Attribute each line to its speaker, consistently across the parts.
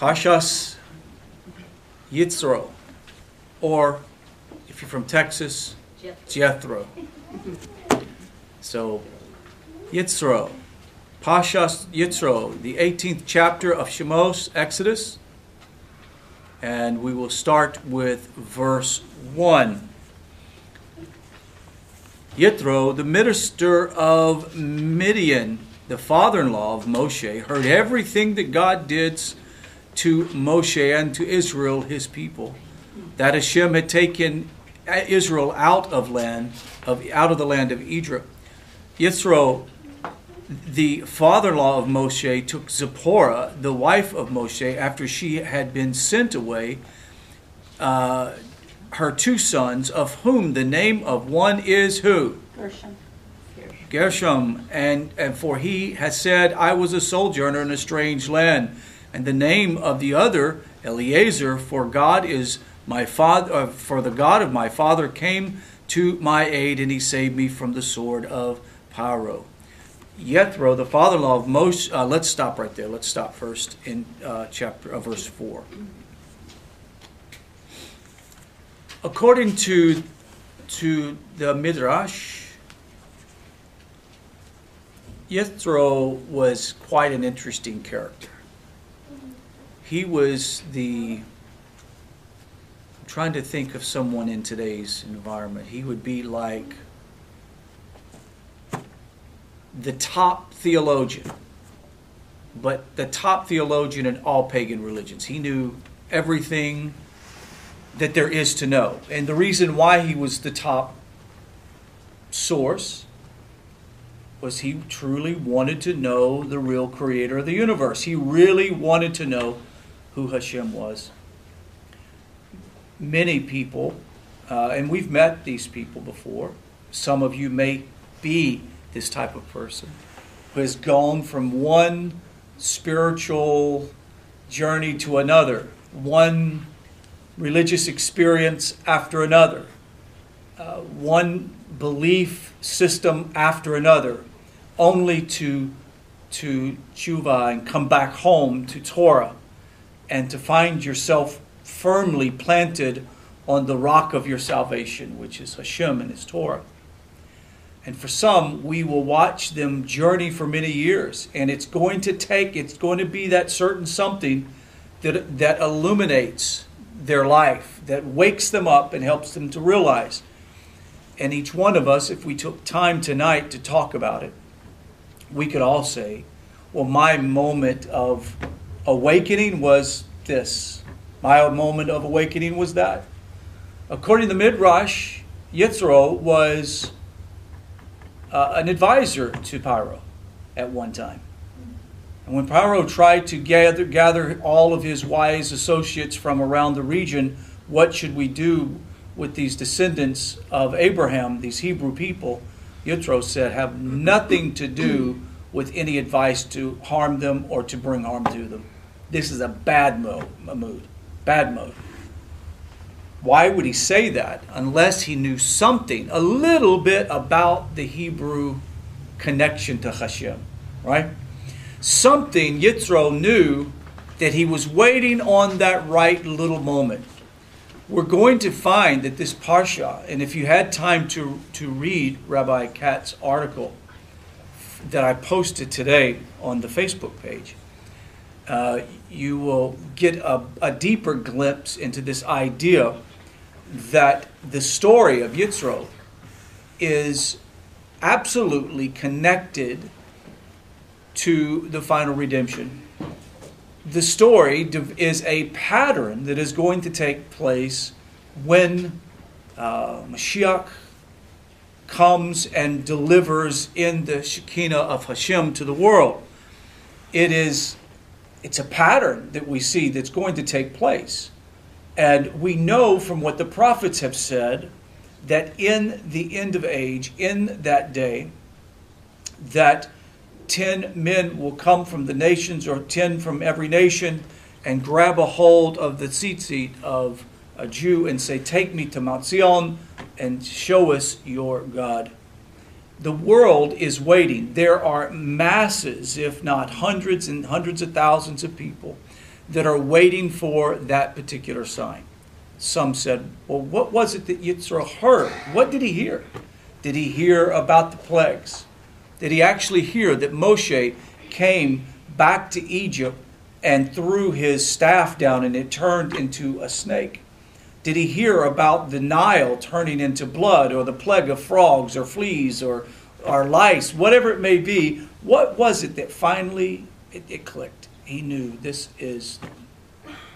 Speaker 1: Parshas Yitzro, or if you're from Texas, Jethro. So, Yitzro, Parshas Yitzro, the 18th chapter of Shemos, Exodus, and we will start with verse 1. Yitro, the minister of Midian, the father in law of Moshe, heard everything that God did to Moshe and to Israel, his people. That Hashem had taken Israel out of land, of, out of the land of Egypt. Yitro, the father-in-law of Moshe, took Zipporah, the wife of Moshe, after she had been sent away, uh, her two sons, of whom the name of one is who?
Speaker 2: Gershom.
Speaker 1: Gershom, and, and for he has said, I was a sojourner in a strange land. And the name of the other, Eliezer, for God is my father, uh, for the God of my father came to my aid, and he saved me from the sword of Paro. Yethro, the father-in-law of Moshe, uh, let's stop right there. Let's stop first in uh, chapter uh, verse four. According to to the Midrash, Yethro was quite an interesting character. He was the I'm trying to think of someone in today's environment. He would be like the top theologian, but the top theologian in all pagan religions. He knew everything that there is to know. And the reason why he was the top source was he truly wanted to know the real creator of the universe. He really wanted to know who Hashem was. Many people, uh, and we've met these people before, some of you may be this type of person who has gone from one spiritual journey to another, one religious experience after another, uh, one belief system after another, only to to tshuva and come back home to Torah, and to find yourself firmly planted on the rock of your salvation, which is Hashem and His Torah. And for some, we will watch them journey for many years, and it's going to take, it's going to be that certain something that that illuminates their life, that wakes them up and helps them to realize. And each one of us, if we took time tonight to talk about it, we could all say, well, my moment of awakening was this. My moment of awakening was that. According to the Midrash, Yithro was uh, an advisor to Paro at one time. And when Paro tried to gather, gather all of his wise associates from around the region, what should we do with these descendants of Abraham, these Hebrew people? Yitro said, have nothing to do with any advice to harm them or to bring harm to them. This is a bad mode, a mood, bad mode. Why would he say that unless he knew something, a little bit about the Hebrew connection to Hashem, right? something Yitro knew that he was waiting on that right little moment. We're going to find that this Parsha, and if you had time to, to read Rabbi Katz's article that I posted today on the Facebook page, uh, you will get a, a deeper glimpse into this idea that the story of Yitzro is absolutely connected to the final redemption. The story is a pattern that is going to take place when uh, Mashiach comes and delivers in the Shekinah of Hashem to the world. It is it's a pattern that we see that's going to take place. And we know from what the prophets have said that in the end of age, in that day, that ten men will come from the nations, or ten from every nation, and grab a hold of the tzitzit of a Jew and say, Take me to Mount Zion and show us your God. The world is waiting. There are masses, if not hundreds and hundreds of thousands of people that are waiting for that particular sign. Some said, Well, what was it that Yitro heard? What did he hear? Did he hear about the plagues? Did he actually hear that Moshe came back to Egypt and threw his staff down and it turned into a snake? Did he hear about the Nile turning into blood or the plague of frogs or fleas or, or lice, whatever it may be? What was it that finally it, it clicked? He knew this is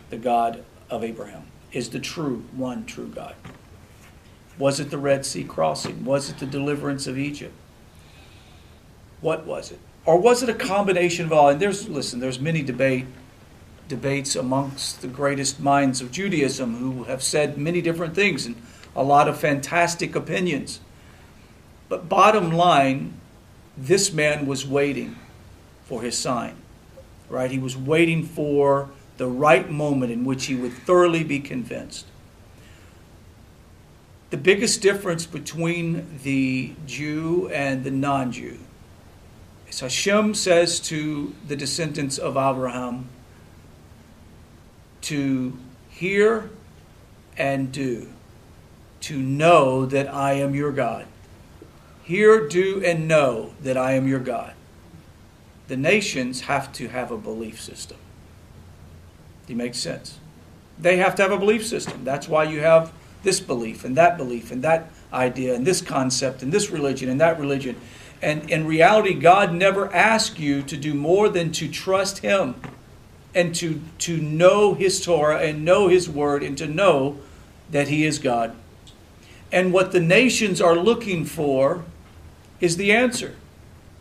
Speaker 1: the God of Abraham, is the true, one true God. Was it the Red Sea crossing? Was it the deliverance of Egypt? What was it? Or was it a combination of all? And there's listen, there's many debate debates amongst the greatest minds of Judaism who have said many different things and a lot of fantastic opinions. But bottom line, this man was waiting for his sign. Right? He was waiting for the right moment in which he would thoroughly be convinced. The biggest difference between the Jew and the non Jew is Hashem says to the descendants of Abraham to hear and do, to know that I am your God. Hear, do, and know that I am your God. The nations have to have a belief system. Do you make sense? They have to have a belief system. That's why you have this belief and that belief and that idea and this concept and this religion and that religion. And in reality, God never asked you to do more than to trust Him and to, to know His Torah and know His Word and to know that He is God. And what the nations are looking for is the answer.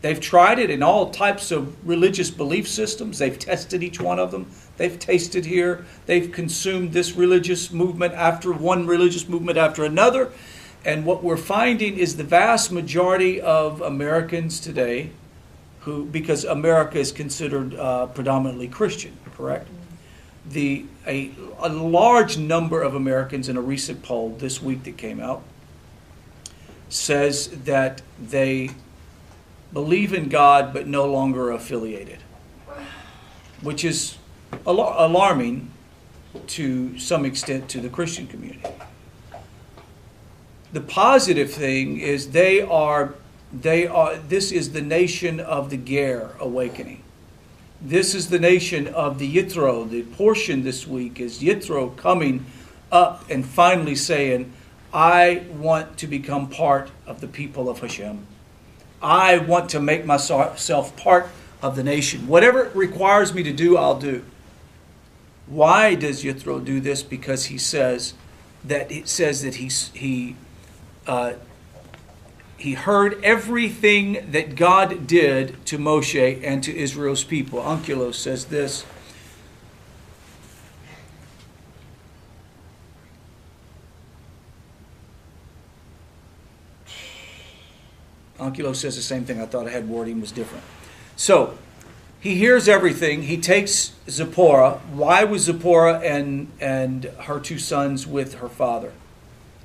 Speaker 1: They've tried it in all types of religious belief systems. They've tested each one of them. They've tasted here. They've consumed this religious movement after one religious movement after another. And what we're finding is the vast majority of Americans today, who, because America is considered uh, predominantly Christian, correct? The, a, a large number of Americans in a recent poll this week that came out says that they believe in God but no longer affiliated, which is al- alarming to some extent to the Christian community. The positive thing is they are they are this is the nation of the Ger awakening. This is the nation of the Yitro. The portion this week is Yitro coming up and finally saying, I want to become part of the people of Hashem. I want to make myself part of the nation. Whatever it requires me to do, I'll do. Why does Yithro do this? Because he says that it says that he he uh, he heard everything that God did to Moshe and to Israel's people. Onkelos says this. Onkelos says the same thing. I thought I had wording was different. So he hears everything. He takes Zipporah. Why was Zipporah and and her two sons with her father?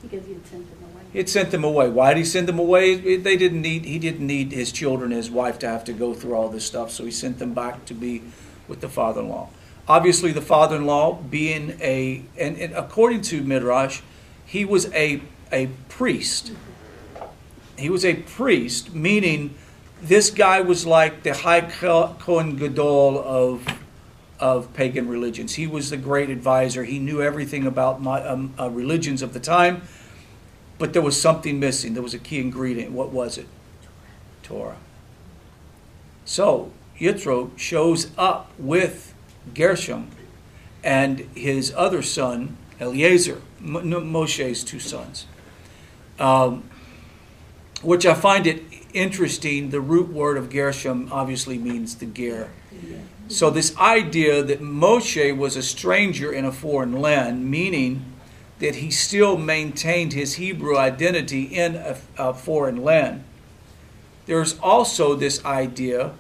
Speaker 2: Because he away.
Speaker 1: Had sent them away. Why did he send them away? They didn't need. He didn't need his children, his wife, to have to go through all this stuff. So he sent them back to be with the father-in-law. Obviously, the father-in-law being a and, and according to Midrash, he was a a priest. He was a priest, meaning this guy was like the high Kohen Gadol of of pagan religions. He was the great advisor. He knew everything about my, um, uh, religions of the time, but there was something missing. There was a key ingredient. What was it? Torah. So Yitro shows up with Gershom and his other son Eliezer, Moshe's two sons. Um, which I find it interesting. The root word of Gershom obviously means the Ger. So, this idea that Moshe was a stranger in a foreign land, meaning that he still maintained his Hebrew identity in a, a foreign land. There's also this idea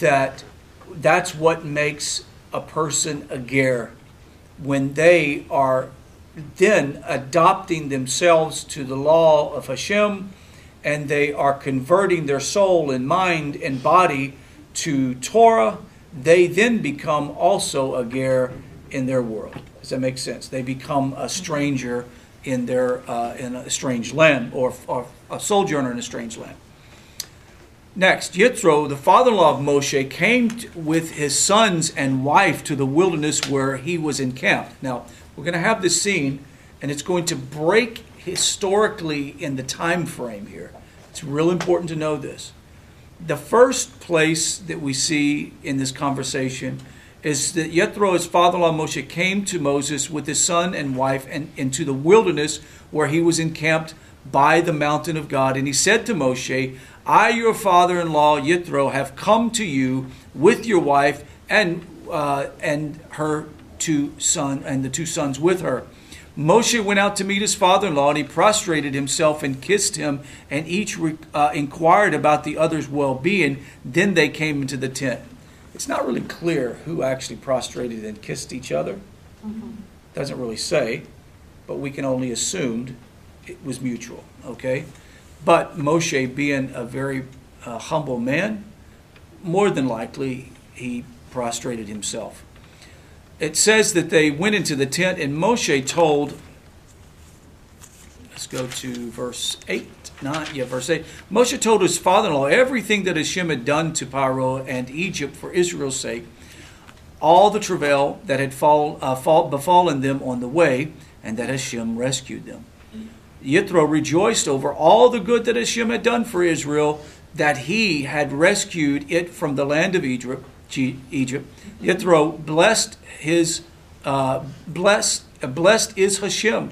Speaker 1: that that's what makes a person a ger when they are then adopting themselves to the law of Hashem and they are converting their soul and mind and body to Torah they then become also a ger in their world. Does that make sense? They become a stranger in their uh, in a strange land or, or a sojourner in a strange land. Next, Yithro, the father-in-law of Moshe, came t- with his sons and wife to the wilderness where he was encamped. Now, we're going to have this scene, and it's going to break historically in the time frame here. It's real important to know this. The first place that we see in this conversation is that Yethro, his father-in-law Moshe, came to Moses with his son and wife and into the wilderness where he was encamped by the mountain of God. And he said to Moshe, I, your father-in-law Yithro, have come to you with your wife and uh, and her two son and the two sons with her. Moshe went out to meet his father-in-law, and he prostrated himself and kissed him, and each uh, inquired about the other's well-being. Then they came into the tent. It's not really clear who actually prostrated and kissed each other. Mm-hmm. Doesn't really say, but we can only assume it was mutual. Okay, but Moshe, being a very uh, humble man, more than likely he prostrated himself. It says that they went into the tent, and Moshe told. Let's go to verse 8. Not yet. verse 8. Moshe told his father in law everything that Hashem had done to Paro and Egypt for Israel's sake, all the travail that had fall, uh, fall, befallen them on the way, and that Hashem rescued them. Yithro rejoiced over all the good that Hashem had done for Israel, that he had rescued it from the land of Egypt. Egypt. Blessed his uh, blessed blessed is Hashem,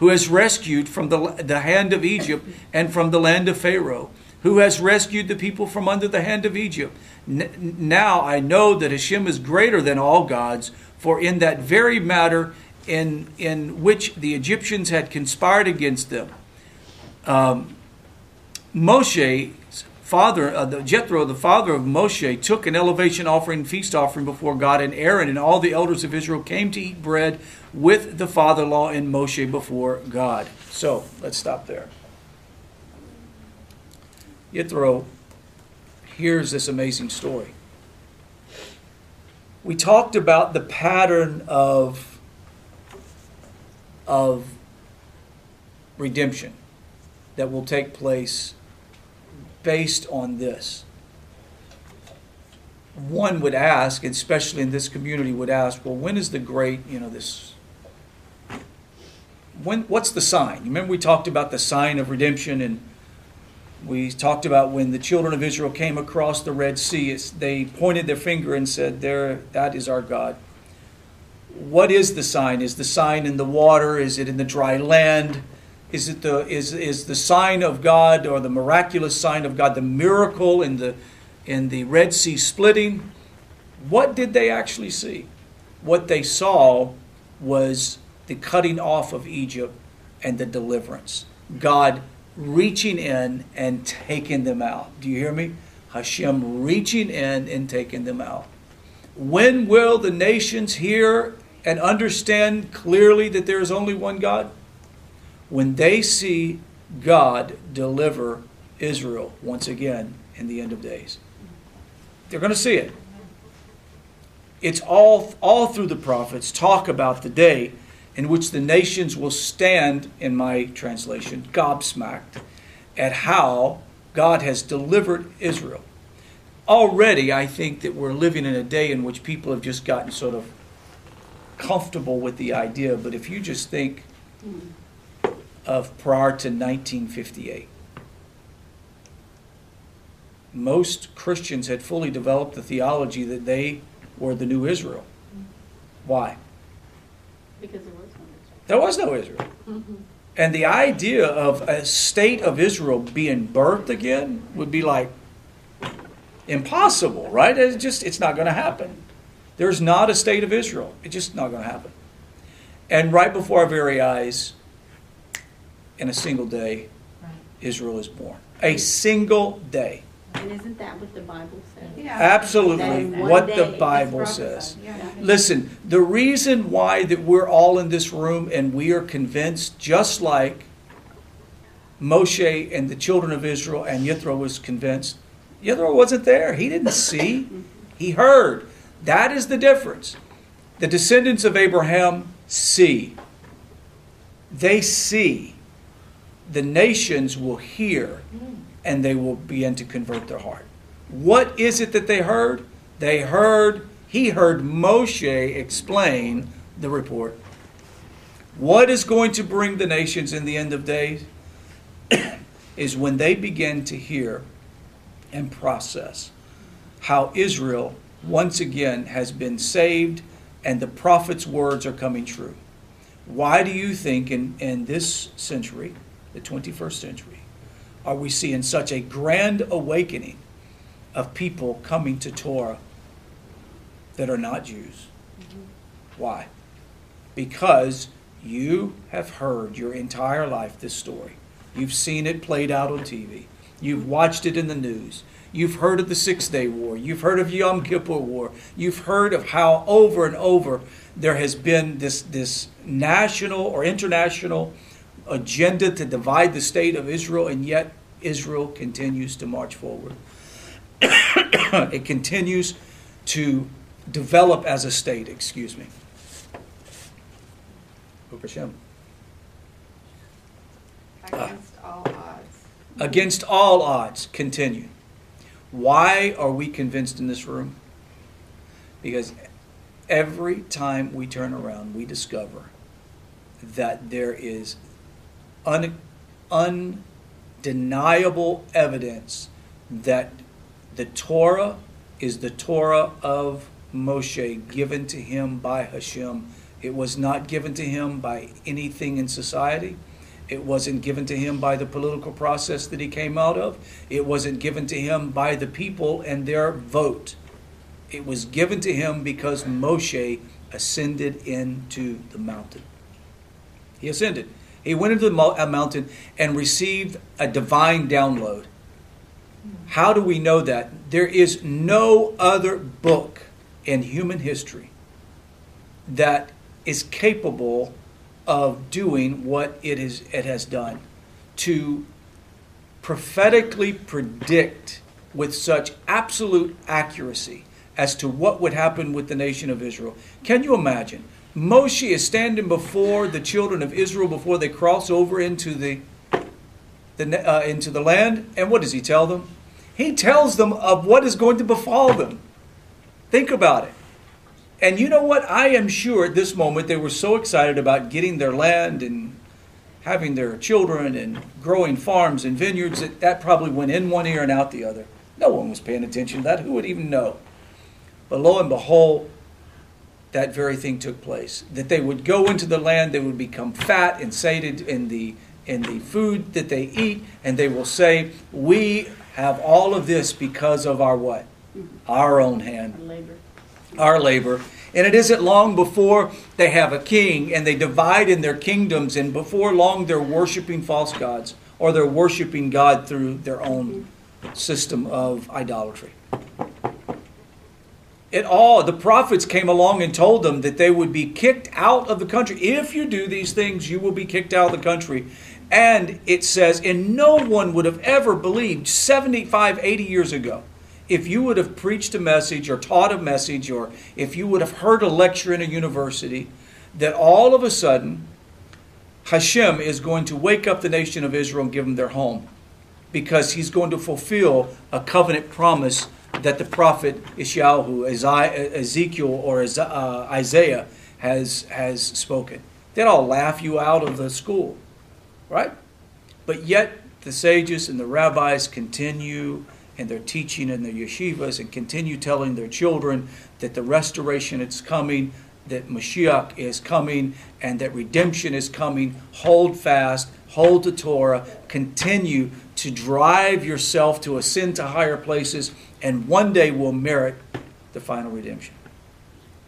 Speaker 1: who has rescued from the, the hand of Egypt and from the land of Pharaoh, who has rescued the people from under the hand of Egypt. N- now I know that Hashem is greater than all gods, for in that very matter in, in which the Egyptians had conspired against them. Um, Moshe's father, uh, the Jethro, the father of Moshe, took an elevation offering, feast offering before God, and Aaron and all the elders of Israel came to eat bread with the father-in-law and Moshe before God. So let's stop there. Jethro hears this amazing story. We talked about the pattern of of redemption that will take place based on this. One would ask, especially in this community, would ask, well, when is the great, you know, this, when, what's the sign? You Remember we talked about the sign of redemption and we talked about when the children of Israel came across the Red Sea, they pointed their finger and said, there, that is our God what is the sign? Is the sign in the water? Is it in the dry land? Is it the is is the sign of God or the miraculous sign of God, the miracle in the in the Red Sea splitting? What did they actually see? What they saw was the cutting off of Egypt and the deliverance. God reaching in and taking them out. Do you hear me? Hashem reaching in and taking them out. When will the nations hear and understand clearly that there is only one God? When they see God deliver Israel once again in the end of days. They're going to see it. It's all, all through the prophets talk about the day in which the nations will stand, in my translation, gobsmacked at how God has delivered Israel. Already, I think that we're living in a day in which people have just gotten sort of comfortable with the idea, but if you just think hmm. Of prior to 1958, most Christians had fully developed the theology that they were the new Israel. Why?
Speaker 2: Because there was no Israel.
Speaker 1: There was no Israel. Mm-hmm. And the idea of a state of Israel being birthed again would be like impossible, right? It's just it's not going to happen. There's not a state of Israel. It's just not going to happen. And right before our very eyes, in a single day, right. Israel is born. A single day.
Speaker 2: And isn't that what the Bible says?
Speaker 1: Yeah. Absolutely, what the Bible says. Yeah. Listen, the reason why that we're all in this room and we are convinced, just like Moshe and the children of Israel and Yithro was convinced, Yithro wasn't there. He didn't see. He heard. That is the difference. The descendants of Abraham see. They see. The nations will hear and they will begin to convert their heart. What is it that they heard? They heard, he heard Moshe explain the report. What is going to bring the nations in the end of days is when they begin to hear and process how Israel once again has been saved and the prophet's words are coming true. Why do you think in, in this century, the 21st century, are we seeing such a grand awakening of people coming to Torah that are not Jews? Mm-hmm. Why? Because you have heard your entire life this story. You've seen it played out on TV. You've watched it in the news. You've heard of the Six Day War. You've heard of Yom Kippur War. You've heard of how over and over there has been this, this national or international agenda to divide the state of Israel, and yet Israel continues to march forward. it continues to develop as a state, excuse me. Hashem.
Speaker 2: Against all odds.
Speaker 1: Against all odds, continue. Why are we convinced in this room? Because every time we turn around, we discover that there is un, undeniable evidence that the Torah is the Torah of Moshe given to him by Hashem. It was not given to him by anything in society. It wasn't given to him by the political process that he came out of. It wasn't given to him by the people and their vote. It was given to him because Moshe ascended into the mountain. He ascended. He went into the mountain and received a divine download. How do we know that? There is no other book in human history that is capable of doing what it, is, it has done to prophetically predict with such absolute accuracy as to what would happen with the nation of Israel. Can you imagine? Moshe is standing before the children of Israel before they cross over into the, the uh, into the land, and what does he tell them? He tells them of what is going to befall them. Think about it. And you know what? I am sure at this moment they were so excited about getting their land and having their children and growing farms and vineyards that that probably went in one ear and out the other. No one was paying attention to that. Who would even know? But lo and behold, that very thing took place. That they would go into the land, they would become fat and sated in the in the food that they eat, and they will say, We have all of this because of our what? Mm-hmm. Our own hand.
Speaker 2: Labor.
Speaker 1: Our labor. And it isn't long before they have a king and they divide in their kingdoms, and before long they're worshiping false gods or they're worshiping God through their own mm-hmm. system of idolatry. It all, the prophets came along and told them that they would be kicked out of the country. If you do these things, you will be kicked out of the country. And it says, and no one would have ever believed 75, 80 years ago if you would have preached a message or taught a message or if you would have heard a lecture in a university, that all of a sudden Hashem is going to wake up the nation of Israel and give them their home because he's going to fulfill a covenant promise that the prophet Ishayahu, Ezekiel, or uh, Isaiah has, has spoken. They'd all laugh you out of the school, right? But yet the sages and the rabbis continue and their teaching in their yeshivas and continue telling their children that the restoration is coming, that Mashiach is coming, and that redemption is coming. Hold fast, hold the Torah, continue to drive yourself to ascend to higher places, and one day will merit the final redemption.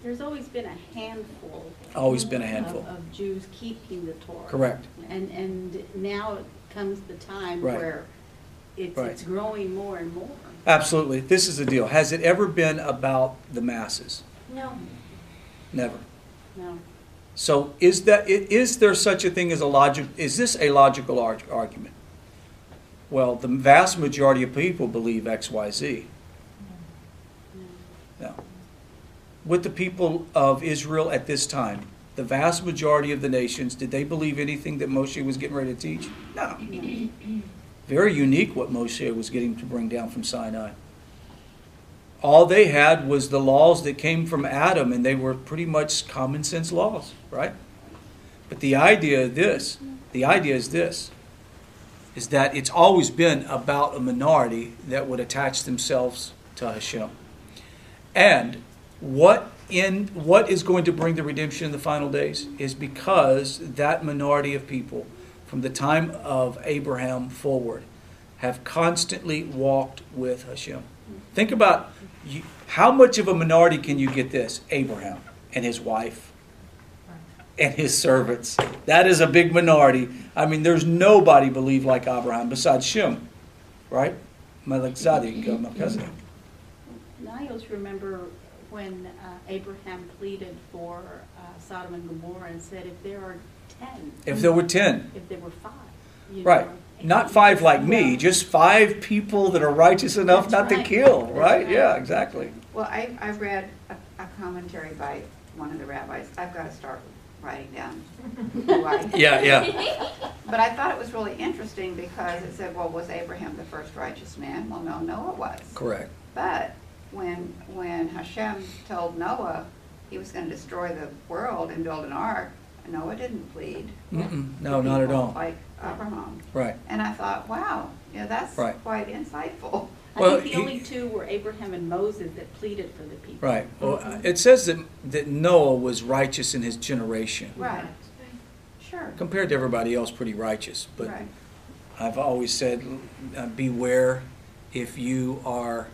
Speaker 2: There's always been a handful.
Speaker 1: Always been a handful.
Speaker 2: Of, of Jews keeping the Torah.
Speaker 1: Correct.
Speaker 2: And, and now comes the time
Speaker 1: Right.
Speaker 2: where it's,
Speaker 1: Right.
Speaker 2: it's growing more and more.
Speaker 1: Absolutely. This is the deal. Has it ever been about the masses?
Speaker 2: No.
Speaker 1: Never.
Speaker 2: No.
Speaker 1: So is that i- there such a thing as a logic? Is this a logical ar- argument? Well, the vast majority of people believe X, Y, Z. No. With the people of Israel at this time, the vast majority of the nations, did they believe anything that Moshe was getting ready to teach? No. Very unique what Moshe was getting to bring down from Sinai. All they had was the laws that came from Adam, and they were pretty much common sense laws, right? But the idea of this, the idea is this, is that it's always been about a minority that would attach themselves to Hashem. And what in what is going to bring the redemption in the final days is because that minority of people from the time of Abraham forward have constantly walked with Hashem. Think about you, how much of a minority can you get this? Abraham and his wife and his servants. That is a big minority. I mean, there's nobody believed like Abraham besides Shem, right? Melchizedek, Melchizedek.
Speaker 2: I always remember when uh, Abraham pleaded for uh, Sodom and Gomorrah and said, if there are ten.
Speaker 1: If there were ten,
Speaker 2: If there were five. you
Speaker 1: right?
Speaker 2: know,
Speaker 1: Not five like me,
Speaker 2: Yeah.
Speaker 1: just five people that are righteous enough
Speaker 2: That's
Speaker 1: not to kill, right?
Speaker 2: right.
Speaker 1: Yeah, exactly.
Speaker 3: Well, I, I read a, a commentary by one of the rabbis. I've got to start writing down who I.
Speaker 1: Yeah, yeah.
Speaker 3: But I thought it was really interesting because it said, well, was Abraham the first righteous man? Well, no, Noah was.
Speaker 1: Correct.
Speaker 3: But when, when Hashem told Noah he was going to destroy the world and build an ark, Noah didn't plead.
Speaker 1: No, not at all.
Speaker 3: Like Abraham.
Speaker 1: Right.
Speaker 3: And I thought, wow, yeah, that's
Speaker 1: Right.
Speaker 3: quite insightful.
Speaker 2: I
Speaker 1: Well,
Speaker 2: think the
Speaker 1: he-
Speaker 2: only two were Abraham and Moses that pleaded for the people.
Speaker 1: Right. Well, uh, it says that that Noah was righteous in his generation,
Speaker 3: Right. Sure.
Speaker 1: compared to everybody else, pretty righteous. But
Speaker 3: Right.
Speaker 1: I've always said, uh, beware if you are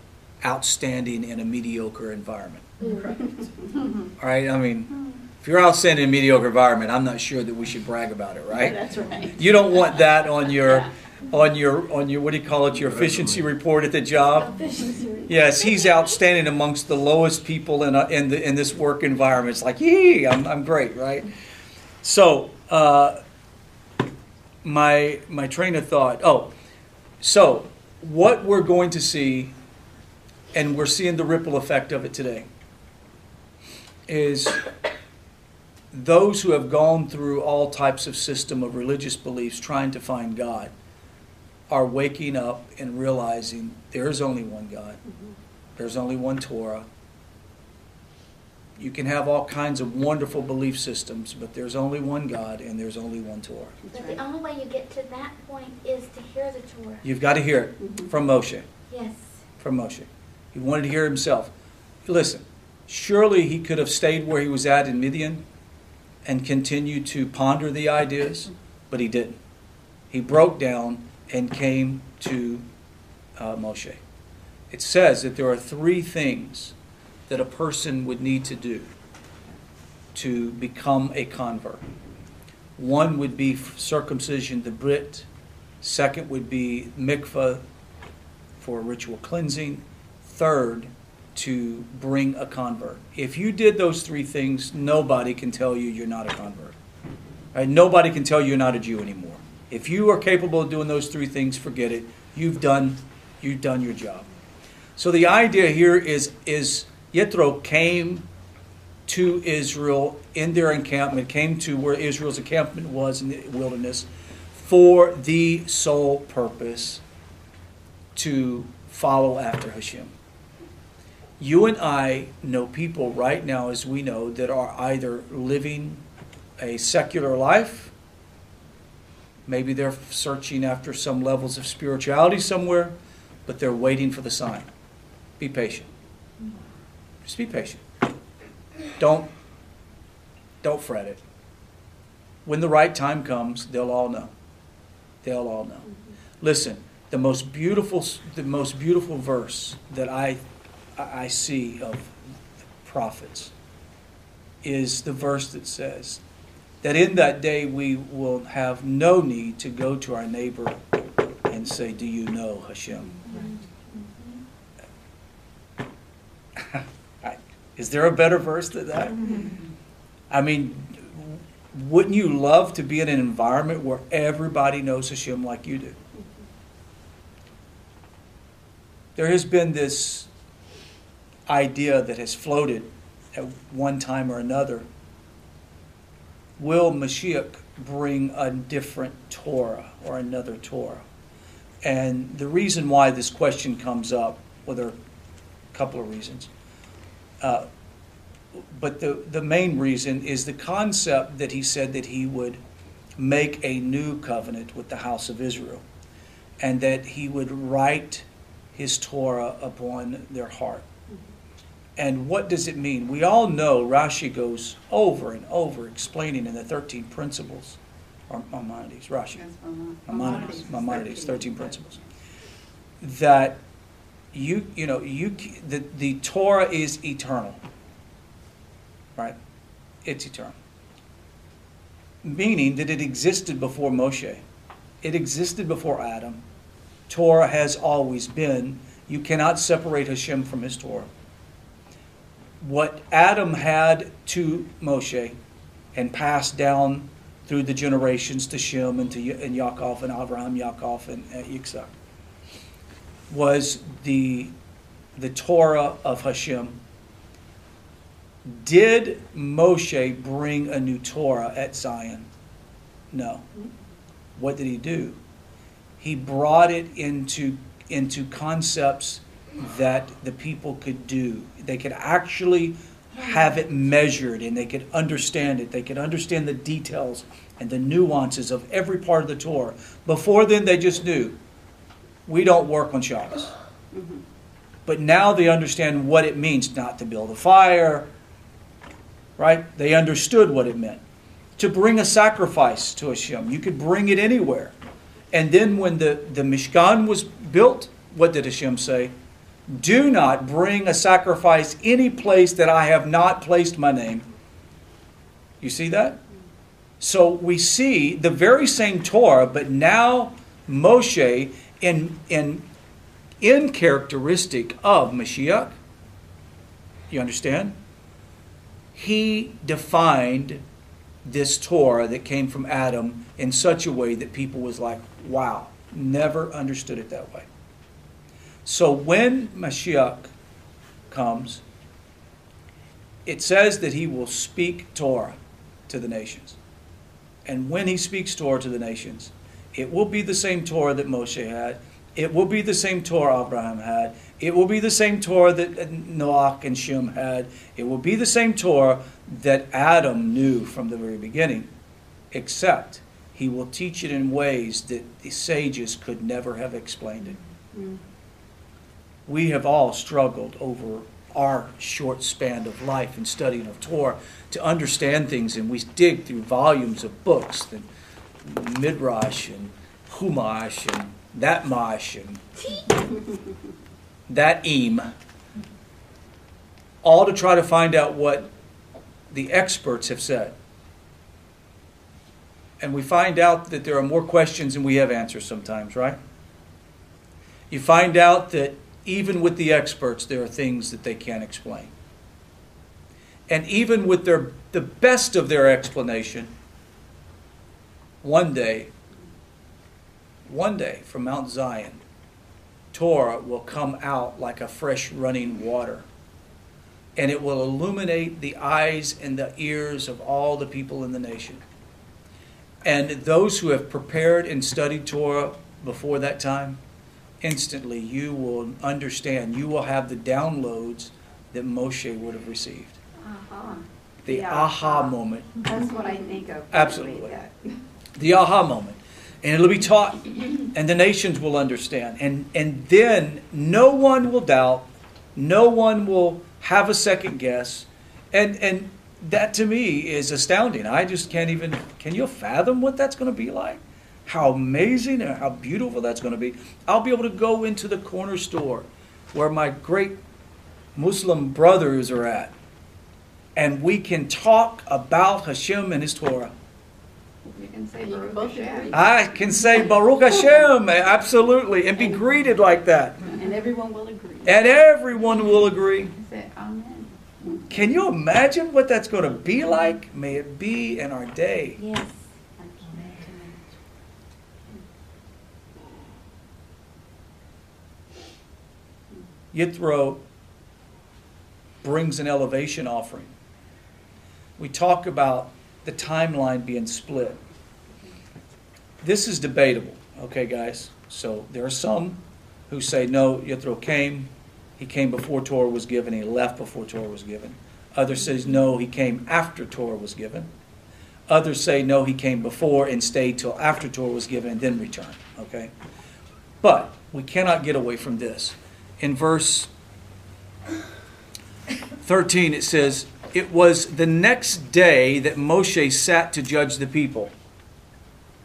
Speaker 1: outstanding in a mediocre environment. All right. I mean, if you're outstanding in a mediocre environment, I'm not sure that we should brag about it, right?
Speaker 2: That's right.
Speaker 1: You don't want that on your,
Speaker 2: Yeah.
Speaker 1: on your, on your, what do you call it, your efficiency report at the job? Yes, he's outstanding amongst the lowest people in, a, in, the, in this work environment. It's like, yee, I'm, I'm great, right? So, uh, my, my train of thought, oh, so what we're going to see, and we're seeing the ripple effect of it today, is those who have gone through all types of system of religious beliefs trying to find God are waking up and realizing there's only one God. There's only one Torah. You can have all kinds of wonderful belief systems, but there's only one God and there's only one Torah.
Speaker 4: But the only way you get to that point is to hear the Torah.
Speaker 1: You've got to hear it from Moshe.
Speaker 4: Yes.
Speaker 1: From Moshe. He wanted to hear himself. Listen, surely he could have stayed where he was at in Midian and continued to ponder the ideas, but he didn't. He broke down and came to uh, Moshe. It says that there are three things that a person would need to do to become a convert. One would be circumcision, the Brit. Second would be mikvah for ritual cleansing. Third, to bring a convert. If you did those three things, nobody can tell you you're not a convert. Right? Nobody can tell you you're not a Jew anymore. If you are capable of doing those three things, forget it. You've done, you've done your job. So the idea here is, is Yitro came to Israel in their encampment, came to where Israel's encampment was in the wilderness for the sole purpose to follow after Hashem. You and I know people right now, as we know, that are either living a secular life, maybe they're searching after some levels of spirituality somewhere, but they're waiting for the sign. Be patient. Just be patient. Don't don't fret it. When the right time comes, they'll all know. They'll all know. Listen, the most beautiful the most beautiful verse that I I see of the prophets is the verse that says that in that day we will have no need to go to our neighbor and say, "Do you know Hashem?" Is there a better verse than that? Mm-hmm. I mean, wouldn't you love to be in an environment where everybody knows Hashem like you do? There has been this idea that has floated at one time or another, will Mashiach bring a different Torah or another Torah? And the reason why this question comes up, well, there are a couple of reasons. Uh, but the, the main reason is the concept that he said that he would make a new covenant with the house of Israel and that he would write his Torah upon their heart. And what does it mean? We all know Rashi goes over and over explaining in the 13 principles, or Maimonides, Rashi, Maimonides, Maimonides, 13
Speaker 3: 13.
Speaker 1: principles, that you, you know, you, the, the Torah is eternal, right? It's eternal. Meaning that it existed before Moshe. It existed before Adam. Torah has always been. You cannot separate Hashem from his Torah. What Adam had to Moshe and passed down through the generations to Shem and to and Yaakov and Abraham, Yaakov and uh, Yitzhak was the the Torah of Hashem. Did Moshe bring a new Torah at Zion? No. What did he do? He brought it into into concepts that the people could do. They could actually have it measured and they could understand it. They could understand the details and the nuances of every part of the Torah. Before then, they just knew we don't work on Shabbos. Mm-hmm. But now they understand what it means not to build a fire, right? They understood what it meant. To bring a sacrifice to Hashem, you could bring it anywhere. And then when the, the Mishkan was built, what did Hashem say? Do not bring a sacrifice any place that I have not placed my name. You see that? So we see the very same Torah, but now Moshe, in, in, in characteristic of Mashiach, you understand? He defined this Torah that came from Adam in such a way that people was like, wow, never understood it that way. So when Mashiach comes, it says that he will speak Torah to the nations. And when he speaks Torah to the nations, it will be the same Torah that Moshe had. It will be the same Torah Abraham had. It will be the same Torah that Noach and Shem had. It will be the same Torah that Adam knew from the very beginning, except he will teach it in ways that the sages could never have explained it.
Speaker 2: Mm.
Speaker 1: We have all struggled over our short span of life and studying of Torah to understand things, and we dig through volumes of books, and Midrash and Humash and that Mash and that Eam, all to try to find out what the experts have said. And we find out that there are more questions than we have answers sometimes, right? You find out that even with the experts, there are things that they can't explain. And even with their, the best of their explanation, one day, one day from Mount Zion, Torah will come out like a fresh running water. And it will illuminate the eyes and the ears of all the people in the nation. And those who have prepared and studied Torah before that time, instantly you will understand. You will have the downloads that Moshe would have received.
Speaker 3: Uh-huh.
Speaker 1: The
Speaker 3: Yeah.
Speaker 1: aha moment.
Speaker 3: That's what I think of. when I read
Speaker 1: Absolutely. the aha moment. And it'll be taught, and the nations will understand. And, and then no one will doubt, no one will have a second guess. And, and that to me is astounding. I just can't even, can you fathom what that's going to be like? How amazing and how beautiful that's going to be. I'll be able to go into the corner store where my great Muslim brothers are at, and we can talk about Hashem and His Torah.
Speaker 3: You can say Baruch Hashem.
Speaker 1: I can say Baruch Hashem, absolutely, and be greeted like that.
Speaker 2: And everyone will agree.
Speaker 1: And everyone will agree.
Speaker 3: You say Amen.
Speaker 1: Can you imagine what that's going to be like? May it be in our day.
Speaker 2: Yes. I can't
Speaker 1: Yithro brings an elevation offering. We talk about the timeline being split. This is debatable, okay, guys? So there are some who say, no, Yithro came, he came before Torah was given, he left before Torah was given. Others says, no, he came after Torah was given. Others say, no, he came before and stayed till after Torah was given and then returned, okay? But we cannot get away from this. In verse 13, it says, It was the next day that Moshe sat to judge the people.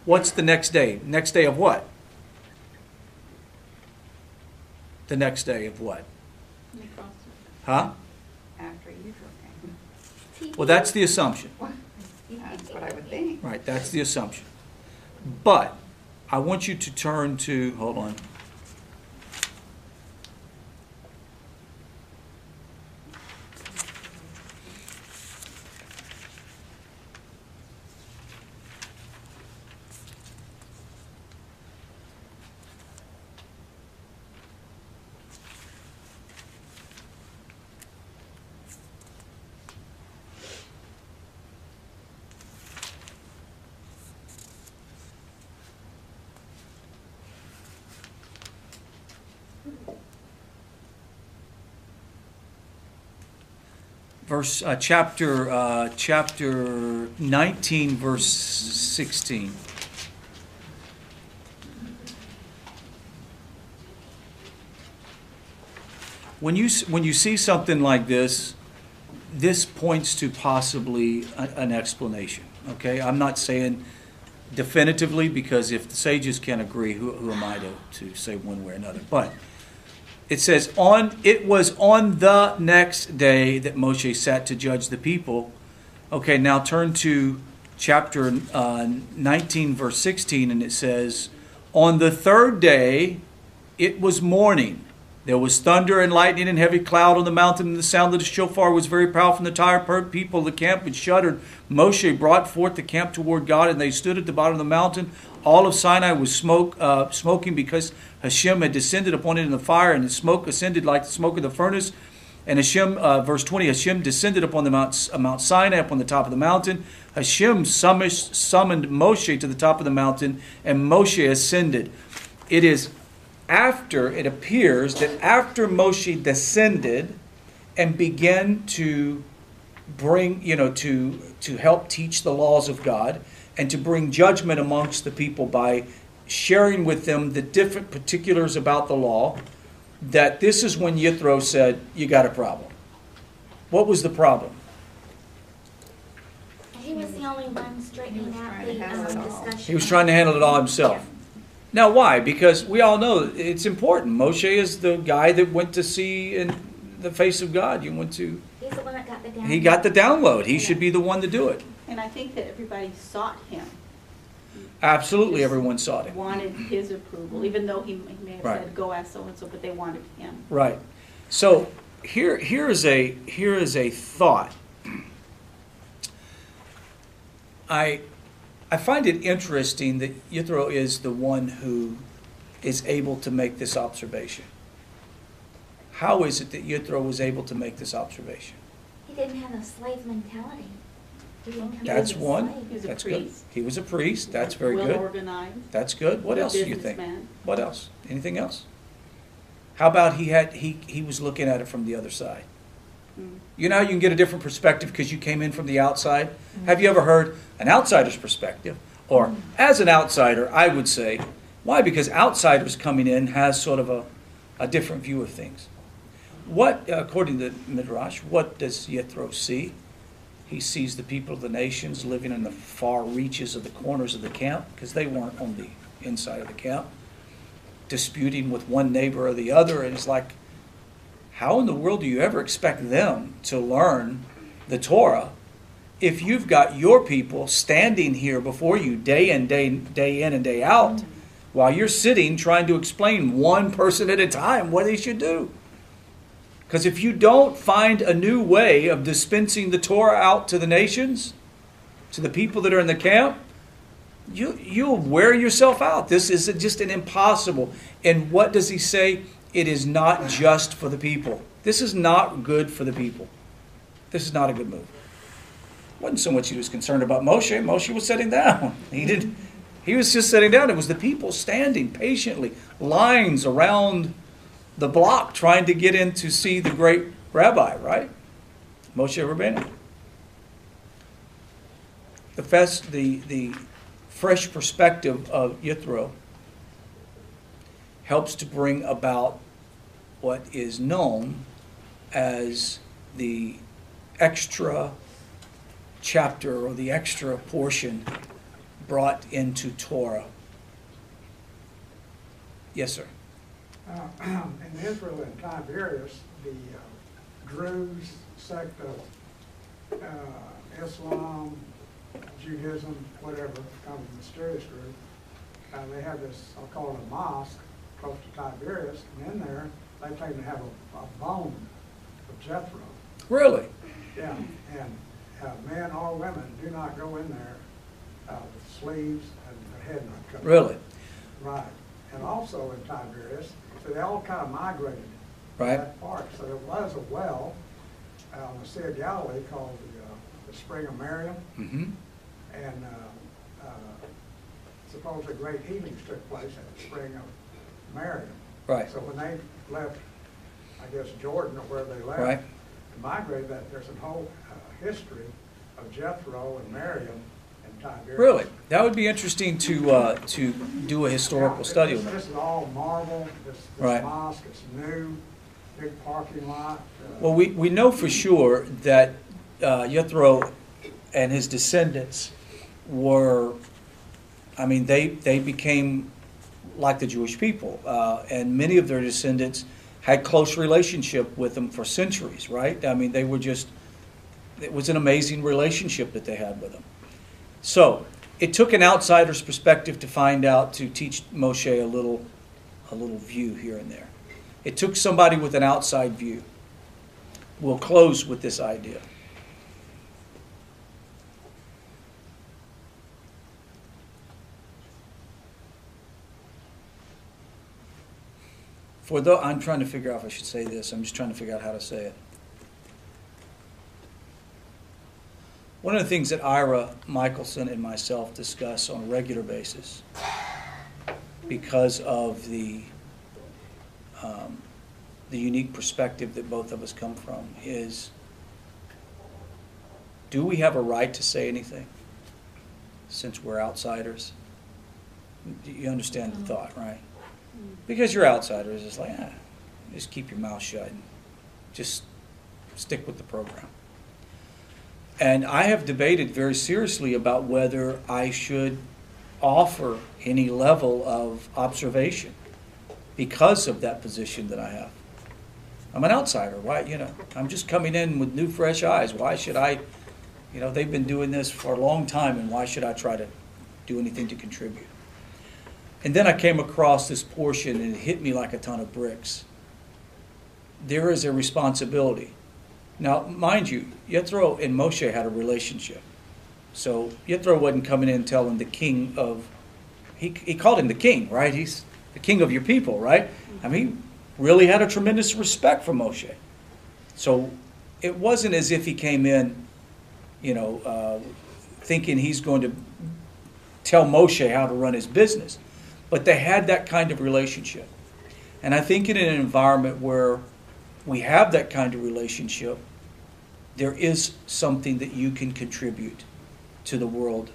Speaker 1: What's the next day? Next day of what? The next day of what? Huh?
Speaker 3: After you came.
Speaker 1: Well, that's the assumption.
Speaker 3: That's what I would think.
Speaker 1: Right, that's the assumption. But I want you to turn to, hold on. Verse, uh, chapter, uh, chapter 19, verse 16. When you, when you see something like this, this points to possibly a- an explanation, okay? I'm not saying definitively, because if the sages can't agree, who, who am I to, to say one way or another? But it says on it was on the next day that Moshe sat to judge the people. Okay, now turn to chapter uh, 19, verse 16, and it says, On the third day it was morning. There was thunder and lightning and heavy cloud on the mountain, and the sound of the shofar was very powerful. And the tired people of the camp which shuddered. Moshe brought forth the camp toward God, and they stood at the bottom of the mountain. All of Sinai was smoke, uh, smoking because Hashem had descended upon it in the fire, and the smoke ascended like the smoke of the furnace. And Hashem, uh, verse 20, Hashem descended upon the Mount, uh, Mount Sinai, upon the top of the mountain. Hashem summoned, summoned Moshe to the top of the mountain, and Moshe ascended. It is after, it appears that after Moshe descended and began to bring, you know, to, to help teach the laws of God and to bring judgment amongst the people by sharing with them the different particulars about the law, that this is when Yithro said, You got a problem. What was the problem?
Speaker 4: He was the only one straightening out the um, discussion.
Speaker 1: He was trying to handle it all himself. Now, why? Because we all know it's important. Moshe is the guy that went to see in the face of God. You went to,
Speaker 4: He's the one that got the down.
Speaker 1: he got the download. He should be the one to do it.
Speaker 2: And I think that everybody sought him,
Speaker 1: Absolutely, everyone sought him.
Speaker 2: wanted his approval, even though he he may have
Speaker 1: Right.
Speaker 2: said, go ask so-and-so, but they wanted him.
Speaker 1: Right. So here, here is a here is a thought. I I find it interesting that Yithro is the one who is able to make this observation. How is it that Yithro was able to make this observation?
Speaker 4: He didn't have a slave mentality. He didn't come
Speaker 1: That's one.
Speaker 4: slave.
Speaker 2: He was a
Speaker 1: That's good.
Speaker 2: priest.
Speaker 1: He was a priest. That's very
Speaker 2: Well
Speaker 1: good.
Speaker 2: organized.
Speaker 1: That's good. What else do you think?
Speaker 2: businessman.
Speaker 1: What else? Anything else? How about he had he he was looking at it from the other side?
Speaker 2: Mm.
Speaker 1: You know how you can get a different perspective because you came in from the outside? Have you ever heard an outsider's perspective? Or as an outsider, I would say, why? Because outsiders coming in has sort of a, a different view of things. What, according to Midrash, what does Yethro see? He sees the people of the nations living in the far reaches of the corners of the camp, because they weren't on the inside of the camp, disputing with one neighbor or the other. And it's like, how in the world do you ever expect them to learn the Torah if you've got your people standing here before you day in, day, day in, and day out, while you're sitting trying to explain one person at a time what they should do? Because if you don't find a new way of dispensing the Torah out to the nations, to the people that are in the camp, you, you'll wear yourself out. This is just an impossible. And what does he say? it is not just for the people. This is not good for the people. This is not a good move. wasn't so much he was concerned about Moshe. Moshe was sitting down. He didn't. He was just sitting down. It was the people standing patiently, lines around the block, trying to get in to see the great rabbi. Right, Moshe Rabbeinu. The fest, the the fresh perspective of Yithro helps to bring about what is known as the extra chapter or the extra portion brought into Torah. Yes, sir.
Speaker 5: Uh, In Israel and Tiberias, the uh, Druze sect of uh, Islam, Judaism, whatever, kind of mysterious group, uh, they have this, I'll call it a mosque, close to Tiberias, and in there, they claim to have a, a bone of Jethro.
Speaker 1: Really?
Speaker 5: Yeah, and uh, men or women do not go in there uh, with sleeves and their head not covered.
Speaker 1: Really?
Speaker 5: Right, and also in Tiberias, so they all kind of migrated
Speaker 1: Right.
Speaker 5: that part. So there was a well uh, on the Sea of Galilee called the, uh, the Spring of Miriam,
Speaker 1: Mm-hmm.
Speaker 5: and uh, uh, supposedly great healings took place at the Spring of Miriam.
Speaker 1: Right.
Speaker 5: So when they left, I guess Jordan or where they left,
Speaker 1: Right.
Speaker 5: migrated, that there's a whole uh, history of Jethro and Miriam and.
Speaker 1: Really? That would be interesting to uh, to do a historical study
Speaker 5: This
Speaker 1: on
Speaker 5: this
Speaker 1: that.
Speaker 5: is all marble, this, this
Speaker 1: Right.
Speaker 5: mosque, it's new, big parking lot. uh,
Speaker 1: Well, we, we know for sure that uh, Jethro and his descendants were, I mean, they, they became like the Jewish people. Uh, and many of their descendants had close relationship with them for centuries, right? I mean, they were just, it was an amazing relationship that they had with them. So it took an outsider's perspective to find out, to teach Moshe a little, a little view here and there. It took somebody with an outside view. We'll close with this idea. For though I'm trying to figure out if I should say this. I'm just trying to figure out how to say it. One of the things that Ira Michelson and myself discuss on a regular basis, because of the um, the unique perspective that both of us come from, is do we have a right to say anything since we're outsiders? You understand the thought, right? Because you're outsiders, it's like, ah, just keep your mouth shut and just stick with the program. And I have debated very seriously about whether I should offer any level of observation because of that position that I have. I'm an outsider, why, you know, I'm just coming in with new, fresh eyes. Why should I, you know, they've been doing this for a long time, and why should I try to do anything to contribute? And then I came across this portion, and it hit me like a ton of bricks. There is a responsibility. Now, mind you, Yethro and Moshe had a relationship. So Yethro wasn't coming in telling the king of, he, he called him the king, right? He's the king of your people, right? I mean, he really had a tremendous respect for Moshe. So it wasn't as if he came in, you know, uh, thinking he's going to tell Moshe how to run his business. But they had that kind of relationship. And I think in an environment where we have that kind of relationship, there is something that you can contribute to the world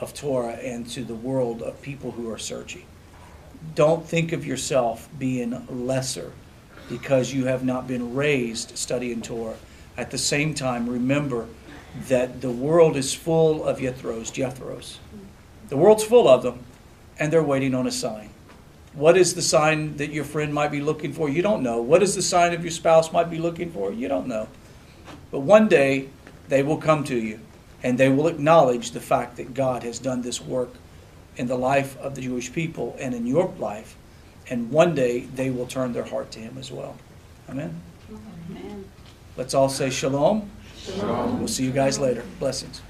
Speaker 1: of Torah and to the world of people who are searching. Don't think of yourself being lesser because you have not been raised studying Torah. At the same time, remember that the world is full of Yethros, Jethros. The world's full of them, and they're waiting on a sign. What is the sign that your friend might be looking for? You don't know. What is the sign of your spouse might be looking for? You don't know. But one day they will come to you and they will acknowledge the fact that God has done this work in the life of the Jewish people and in your life. And one day they will turn their heart to Him as well. Amen.
Speaker 2: Amen.
Speaker 1: Let's all say shalom. Shalom. We'll see you guys later. Blessings.